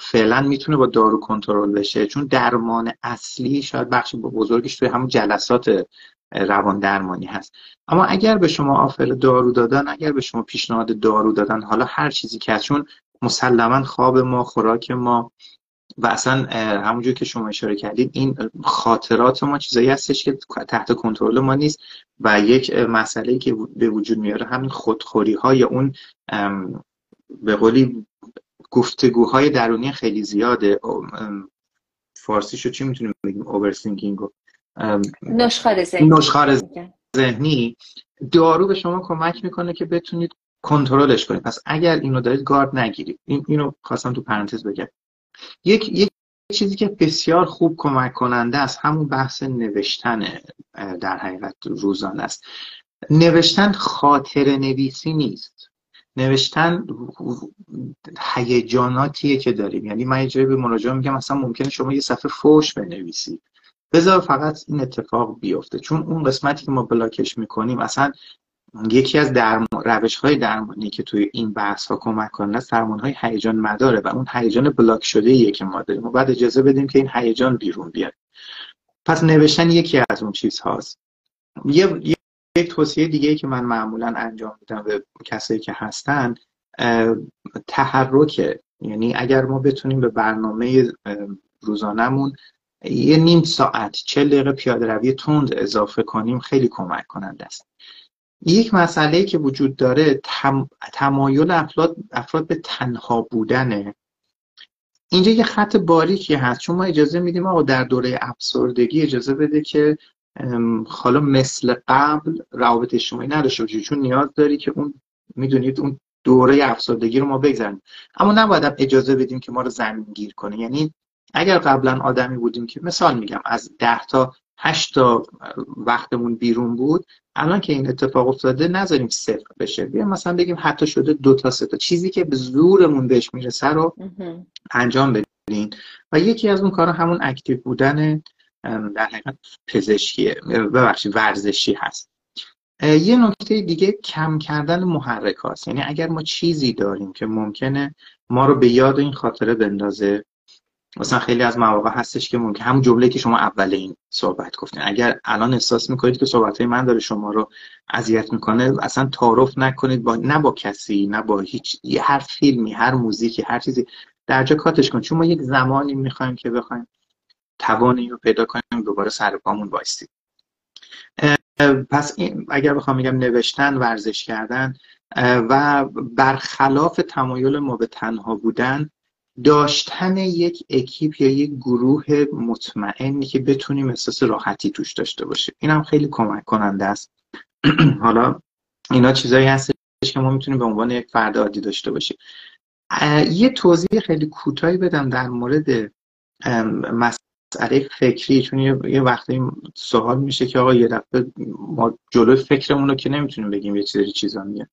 فعلا می‌تونه با دارو کنترل بشه. چون درمان اصلی شاید بخش بزرگش توی همون جلسات روان درمانی هست. اما اگر به شما آفر دارو دادن اگر به شما پیشنهاد دارو دادن حالا هر چیزی که چون مسلما خواب ما خوراک ما. و اصلا همونجور که شما اشاره کردید این خاطرات ما چیزایی هستش که تحت کنترل ما نیست و یک مسئله که به وجود میاره همین خودخوری های اون به قولی گفتگوهای درونی خیلی زیاده. فارسیشو چی می‌تونیم بگیم؟ اوورسینکینگ ذهنی. نشخار ذهنی. دارو به شما کمک می‌کنه که بتونید کنترلش کنید پس اگر اینو دارید گارد نگیرید. این اینو خواستم تو پرانتز بگم. یک یک چیزی که بسیار خوب کمک کننده است همون بحث نوشتن در حقیقت روزانه است. نوشتن خاطر نویسی نیست. نوشتن هیجاناتیه که داریم. یعنی من یه به مراجعه میگم مثلا ممکنه شما یه صفحه فوش بنویسید. بذار فقط این اتفاق بیفته. چون اون قسمتی که ما بلاکش می‌کنیم اصلا یکی از درم... روش های درمانی که توی این بحث ها کمک کنه درمان های هیجان مداره و اون هیجان بلاک شده ایه که ما داریم. و بعد اجازه بدیم که این هیجان بیرون بیاد. پس نوشتن یکی از اون چیز هاست یه یک توصیه دیگه که من معمولا انجام میدم به کسایی که هستن تحرکه یعنی اگر ما بتونیم به برنامه روزانهمون یه نیم ساعت چه دقیقه پیاده روی تند اضافه کنیم خیلی کمک کننده است. یک مسئله که وجود داره تمایل افراد, افراد به تنها بودنه. اینجا یه خط باریکی هست. چون ما اجازه میدیم آقا در دوره افسردگی اجازه بده که حالا مثل قبل روابط اجتماعی نداشته باشی. چون نیاز داری که اون می‌دونید اون دوره افسردگی رو ما بگذاریم. اما نباید اجازه بدیم که ما رو زمین گیر کنه. یعنی اگر قبلا آدمی بودیم که مثال میگم از ده تا هشت تا وقتمون بیرون بود. الان که این اتفاق افتاده نذاریم صفر بشه. بیا مثلا بگیم حتی شده دو تا سه تا. چیزی که به زورمون بهش می‌رسه رو انجام بدین. و یکی از اون کارا همون اکتیو بودن در حقیقت پزشکیه ببخشید ورزشی هست. یه نکته دیگه کم کردن محرک هاست یعنی اگر ما چیزی داریم که ممکنه ما رو به یاد این خاطره بندازه مثلا خیلی از مواقع هستش که ممکن همون جمله که شما اول این صحبت گفتین. اگر الان احساس می‌کنید که صحبت های من داره شما رو اذیت می‌کنه اصلا تعارف نکنید با نه با کسی نه با هیچ هر فیلمی هر موزیکی هر چیزی. درجا کاتش کنید چون ما یک زمانی می‌خوایم که بخوایم توانی رو پیدا کنیم دوباره سر پامون وایستیم. پس اگر بخوام میگم نوشتن ورزش کردن و برخلاف تمایل ما به تنها بودن داشتن یک اکیپ یا یک گروه مطمئنی که بتونیم احساس راحتی توش داشته باشیم. این هم خیلی کمک کننده است. حالا اینا چیزایی هستش که ما می‌تونیم به عنوان یک فرد عادی داشته باشیم. یه توضیح خیلی کوتاهی بدم در مورد مسئله فکری چون یه وقتی سوال میشه که آقا یه دفعه ما جلوی فکرمون رو که نمی‌تونیم بگیم یه چیزی چیزا میگه.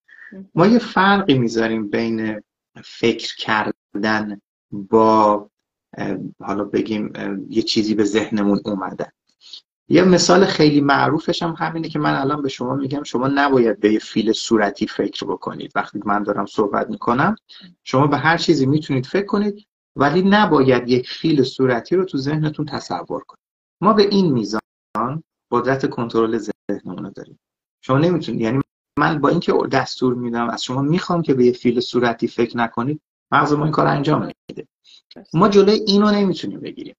ما یه فرقی می‌ذاریم بین فکر کردن با حالا بگیم یه چیزی به ذهنمون اومده. یه مثال خیلی معروفش هم همینه که من الان به شما میگم شما نباید به یه فیل صورتی فکر بکنید. وقتی من دارم صحبت می‌کنم شما به هر چیزی می‌تونید فکر کنید ولی نباید یک فیل صورتی رو تو ذهنتون تصور کنید. ما به این میزان قدرت کنترل ذهنمون رو داریم. شما نمی‌تونید یعنی من با اینکه دستور میدم از شما می‌خوام که به یه فیل صورتی فکر نکنید مغز ما این کار انجام میده ما جلوی اینو نمی‌تونیم بگیریم.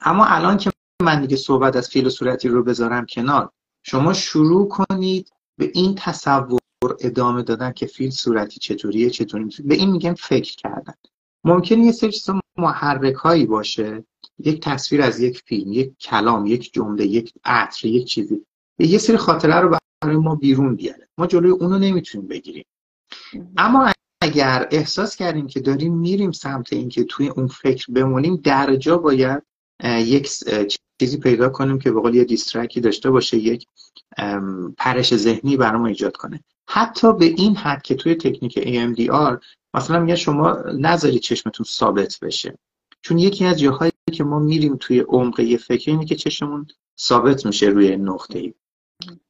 اما الان که من دیگه صحبت از فیل صورتی رو بذارم کنار شما شروع کنید به این تصور ادامه دادن که فیل صورتی چطوریه چطوری به این میگم فکر کردن. ممکنه یه سری محرک هایی باشه. یک تصویر از یک فیلم یک کلام یک جمله یک عطر یک چیزی. یه سری خاطره رو برای ما بیرون بیاره. ما جلوی اونو نمی‌تونیم بگیریم. اما اگر احساس کردیم که داریم میریم سمت اینکه توی اون فکر بمونیم درجا باید یک چیزی پیدا کنیم که به یه دیسترکی داشته باشه یک پرش ذهنی برای ایجاد کنه. حتی به این حد که توی تکنیک AMDR مثلا میگه شما نذاری چشمتون ثابت بشه. چون یکی از جاهایی که ما میریم توی عمق یه فکر اینه که چشممون ثابت میشه روی نقطه ای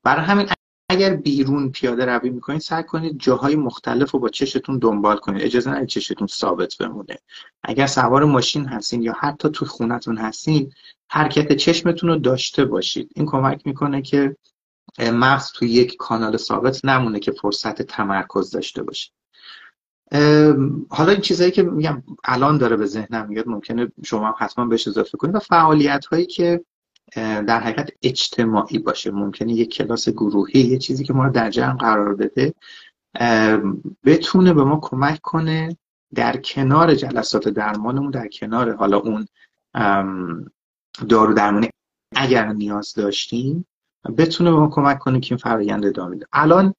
برای همین اگر بیرون پیاده روی می‌کنید سعی کنید جاهای مختلف رو با چشتون دنبال کنید. اجازه ندید چشتون ثابت بمونه. اگر سوار ماشین هستین یا حتی توی خونتون هستین حرکت چشمتون رو داشته باشید. این کمک می‌کنه که مغز توی یک کانال ثابت نمونه که فرصت تمرکز داشته باشه. حالا این چیزهایی که میگم الان داره به ذهنم میاد ممکنه شما حتما بهش اضافه کنید. و فعالیت هایی که در حقیقت اجتماعی باشه. ممکنه یک کلاس گروهی یه چیزی که ما رو در جمع قرار بده بتونه به ما کمک کنه در کنار جلسات درمانمون در کنار حالا اون دارو درمانی اگر نیاز داشتیم بتونه به ما کمک کنه که این فرایند ادامه ده الان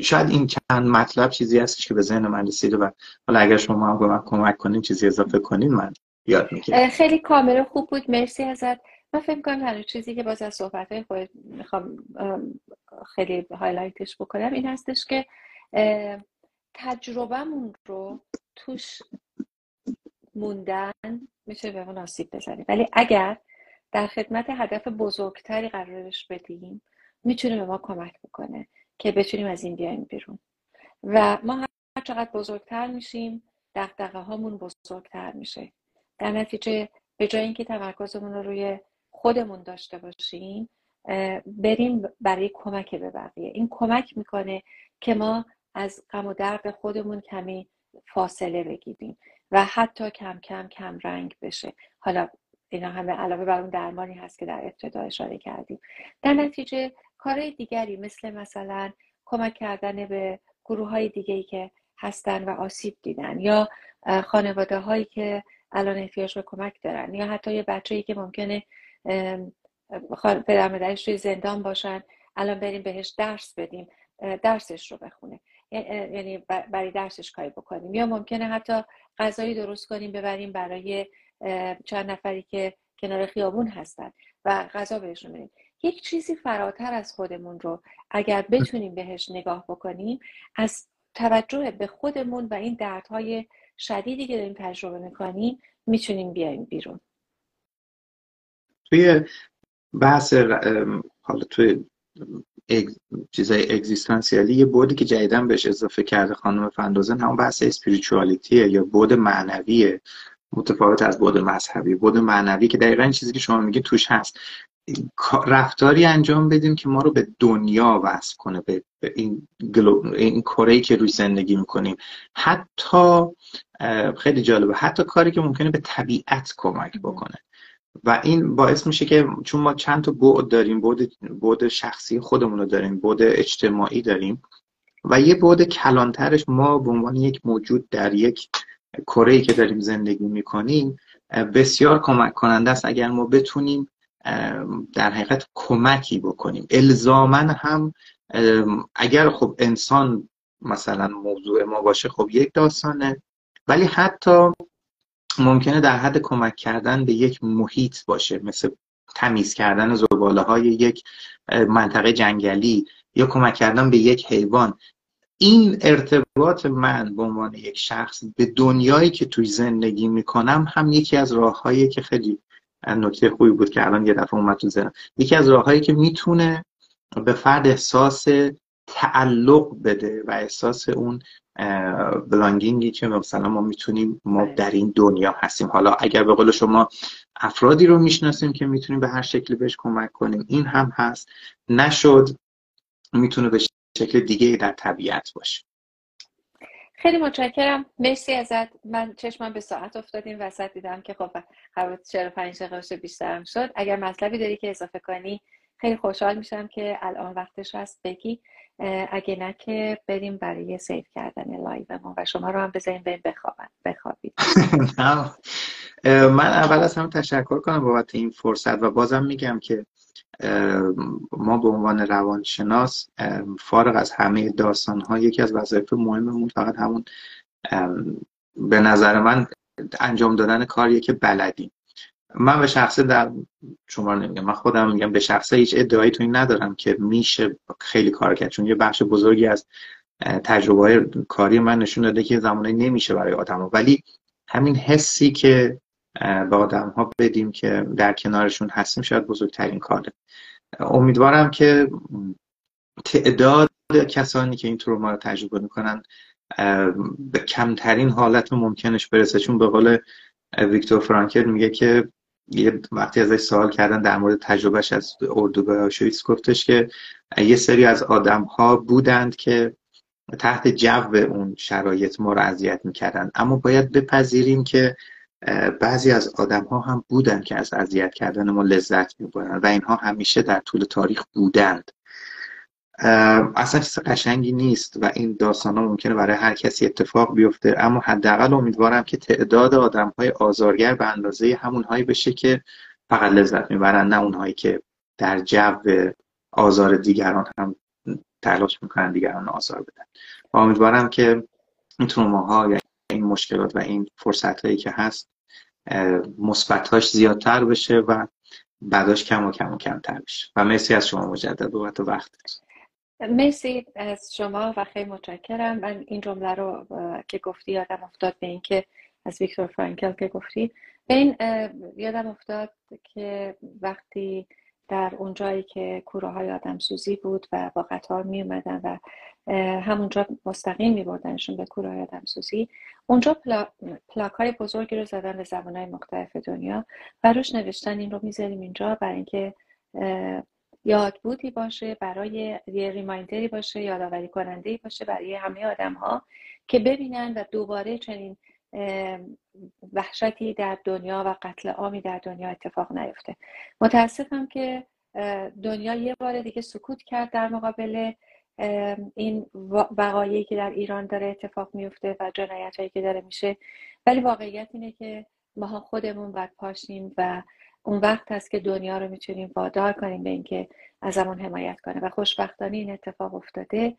شاید این چند مطلب چیزی هستش که به ذهن من رسیده و حالا اگر شما هم به من کمک کنین چیزی اضافه کنین من یاد می‌گیرم. خیلی کامل خوب بود. مرسی ازت. من فکر کنم تنها چیزی که باز از صحبت خود می‌خوام خیلی هایلایتش بکنم این هستش که تجربهمون رو توش موندن میشه به اون آسیب بزنیم ولی اگر در خدمت هدف بزرگتری قرارش بدیم می‌تونه به ما کمک بکنه که بتونیم از این بیایم بیرون. و ما هر چقدر بزرگتر میشیم دقدقه هامون بزرگتر میشه. در نتیجه به جای اینکه تمرکزمون رو روی خودمون داشته باشیم بریم برای کمک به بقیه. این کمک می‌کنه که ما از غم و درد خودمون کمی فاصله بگیریم و حتی کم کم کم رنگ بشه. حالا اینا همه علاوه بر اون درمانی هست که در ابتدا اشاره کردیم. در نتیجه کارهای دیگری مثل مثلا کمک کردن به گروه های دیگه که هستن و آسیب دیدن یا خانواده هایی که الان احتیاج به کمک دارن یا حتی یه بچه‌ای که ممکنه پدر مادرش توی زندان باشن. الان بریم بهش درس بدیم. درسش رو بخونه. یعنی برای درسش کاری بکنیم. یا ممکنه حتی غذایی درست کنیم ببریم برای چند نفری که کنار خیابون هستن و غذا بهشون بدیم. یک چیزی فراتر از خودمون رو اگر بتونیم بهش نگاه بکنیم از توجه به خودمون و این دردهای شدیدی که داریم تجربه می‌کنیم می‌تونیم بیایم بیرون. توی بحث حالا توی چیزای اگزیستانسیالی یه بودی که جدیدن بهش اضافه کرده خانم فندوزن همون بحث اسپریچوالیتیه یا بود معنویه. متفاوت از بود مذهبی. بود معنوی که دقیقا این چیزی که شما میگی توش هست. رفتاری انجام بدیم که ما رو به دنیا وصل کنه به این, این کره که روی زندگی می‌کنیم. حتی خیلی جالبه. حتی کاری که ممکنه به طبیعت کمک بکنه. و این باعث میشه که چون ما چند تا بعد داریم بعد شخصی خودمون رو داریم بعد اجتماعی داریم و یه بعد کلانترش ما به عنوان یک موجود در یک کره که داریم زندگی می‌کنیم بسیار کمک کننده است اگر ما بتونیم در حقیقت کمکی بکنیم. الزامن هم اگر خب انسان مثلا موضوع ما باشه خب یک داستانه ولی حتی ممکنه در حد کمک کردن به یک محیط باشه مثل تمیز کردن زباله های یک منطقه جنگلی یا کمک کردن به یک حیوان. این ارتباط من به عنوان یک شخص به دنیایی که توی زندگی می‌کنم هم یکی از راههایی که خیلی نکته خوبی بود که الان یه دفعه اومد تو یکی از راههایی که می‌تونه به فرد احساس تعلق بده و احساس اون بلانگینگی که مثلا ما می‌تونیم ما بله. در این دنیا هستیم. حالا اگر به قول شما افرادی رو می‌شناسیم که می‌تونیم به هر شکلی بهش کمک کنیم این هم هست. نشد می‌تونه به شکل دیگه در طبیعت باشه. خیلی متشکرم. مرسی ازت. من چشمم به ساعت افتادیم وسط دیدم که خب قرار 45 دقیقه بیشترم شد. اگر مطلبی داری که اضافه کنی خیلی خوشحال میشم که الان وقتش هست بگی. اگه نه که بریم برای save کردن live ما و شما رو هم بذاریم بریم بخوابید. من اول از هم تشکر کنم بابت این فرصت و بازم میگم که ما به عنوان روانشناس فارغ از همه داستان ها یکی از وظایف مهممون فقط همون به نظر من انجام دادن کاریه که بلدیم. من به شخصه در شما نمیگم من خودم میگم به شخصه هیچ ادعایی تو این ندارم که میشه خیلی کار کرد چون یه بخش بزرگی از تجربه کاری من نشون داده که زمانی نمیشه برای آدم ولی همین حسی که به آدم ها بدیم که در کنارشون هستیم شاید بزرگترین کاره. امیدوارم که تعداد کسانی که این تروما رو تجربه می‌کنن به کمترین حالت ممکنش برسه. چون به قول ویکتور فرانکل میگه که یه وقتی ازش سوال کردن در مورد تجربهش از اردوگاه آشویتس گفتش که یه سری از آدم ها بودند که تحت جو اون شرایط ما رو اذیت می‌کردن. اما باید بپذیریم که بعضی از آدم ها هم بودن که از اذیت کردن ما لذت می‌برن و اینها همیشه در طول تاریخ بودند. اصلا چیز قشنگی نیست و این داستان ها ممکنه برای هر کسی اتفاق بیفته اما حداقل امیدوارم که تعداد آدم های آزارگر به اندازه همون هایی بشه که فقط لذت می‌برن نه اونهایی که در جو آزار دیگران هم تلاش می‌کنن دیگران آزار بدن. و امیدوارم که این تروماها یا این مشکلات و این فرصت هایی که هست مثبتاش زیادتر بشه و بعداش کم و کم و کمتر بشه. و مرسی از شما مجدد بابت وقت مرسی از شما و خیلی متشکرم. من این جمله رو که گفتی یادم افتاد به اینکه از ویکتور فرانکل که گفتی. به این یادم افتاد که وقتی در اون جایی که کوره های آدم سوزی بود و با قطار می اومدن و همونجا مستقیم می بردنشون به کوره های آدم سوزی اونجا پلا، پلاک های بزرگی رو زدن به زبان های مختلف دنیا و روش نوشتن این رو می‌ذاریم اینجا برای اینکه یاد بودی باشه برای یه ریمایندری باشه یادآوری کننده باشه برای همه آدم ها که ببینن و دوباره چنین وحشتی در دنیا و قتل عامی در دنیا اتفاق نیفته. متاسفم که دنیا یه بار دیگه سکوت کرد در مقابل این وقایعی که در ایران داره اتفاق میفته و جنایت هایی که داره میشه. ولی واقعیت اینه که ما خودمون باید پاشیم و اون وقت هست که دنیا رو می‌تونیم وادار کنیم به اینکه ازمون حمایت کنه. و خوشبختانه این اتفاق افتاده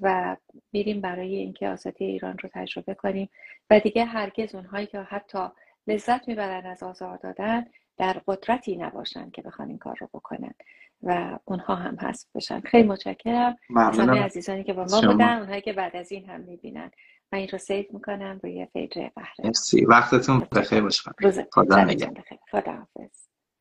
و میریم برای اینکه آزادی ایران رو تجربه کنیم. و دیگه هرگز اونهایی که حتی لذت می‌برن از آزار دادن در قدرتی نباشن که بخوان این کار رو بکنن. و اونها هم هست بشن. خیلی متشکرم. از همه عزیزانی که با ما بودن اونهایی که بعد از این هم می‌بینن. من این رو سیف می‌کنم روی پیج بحره وقتتون بخیر باشه خدا نگهدار. خدا حافظ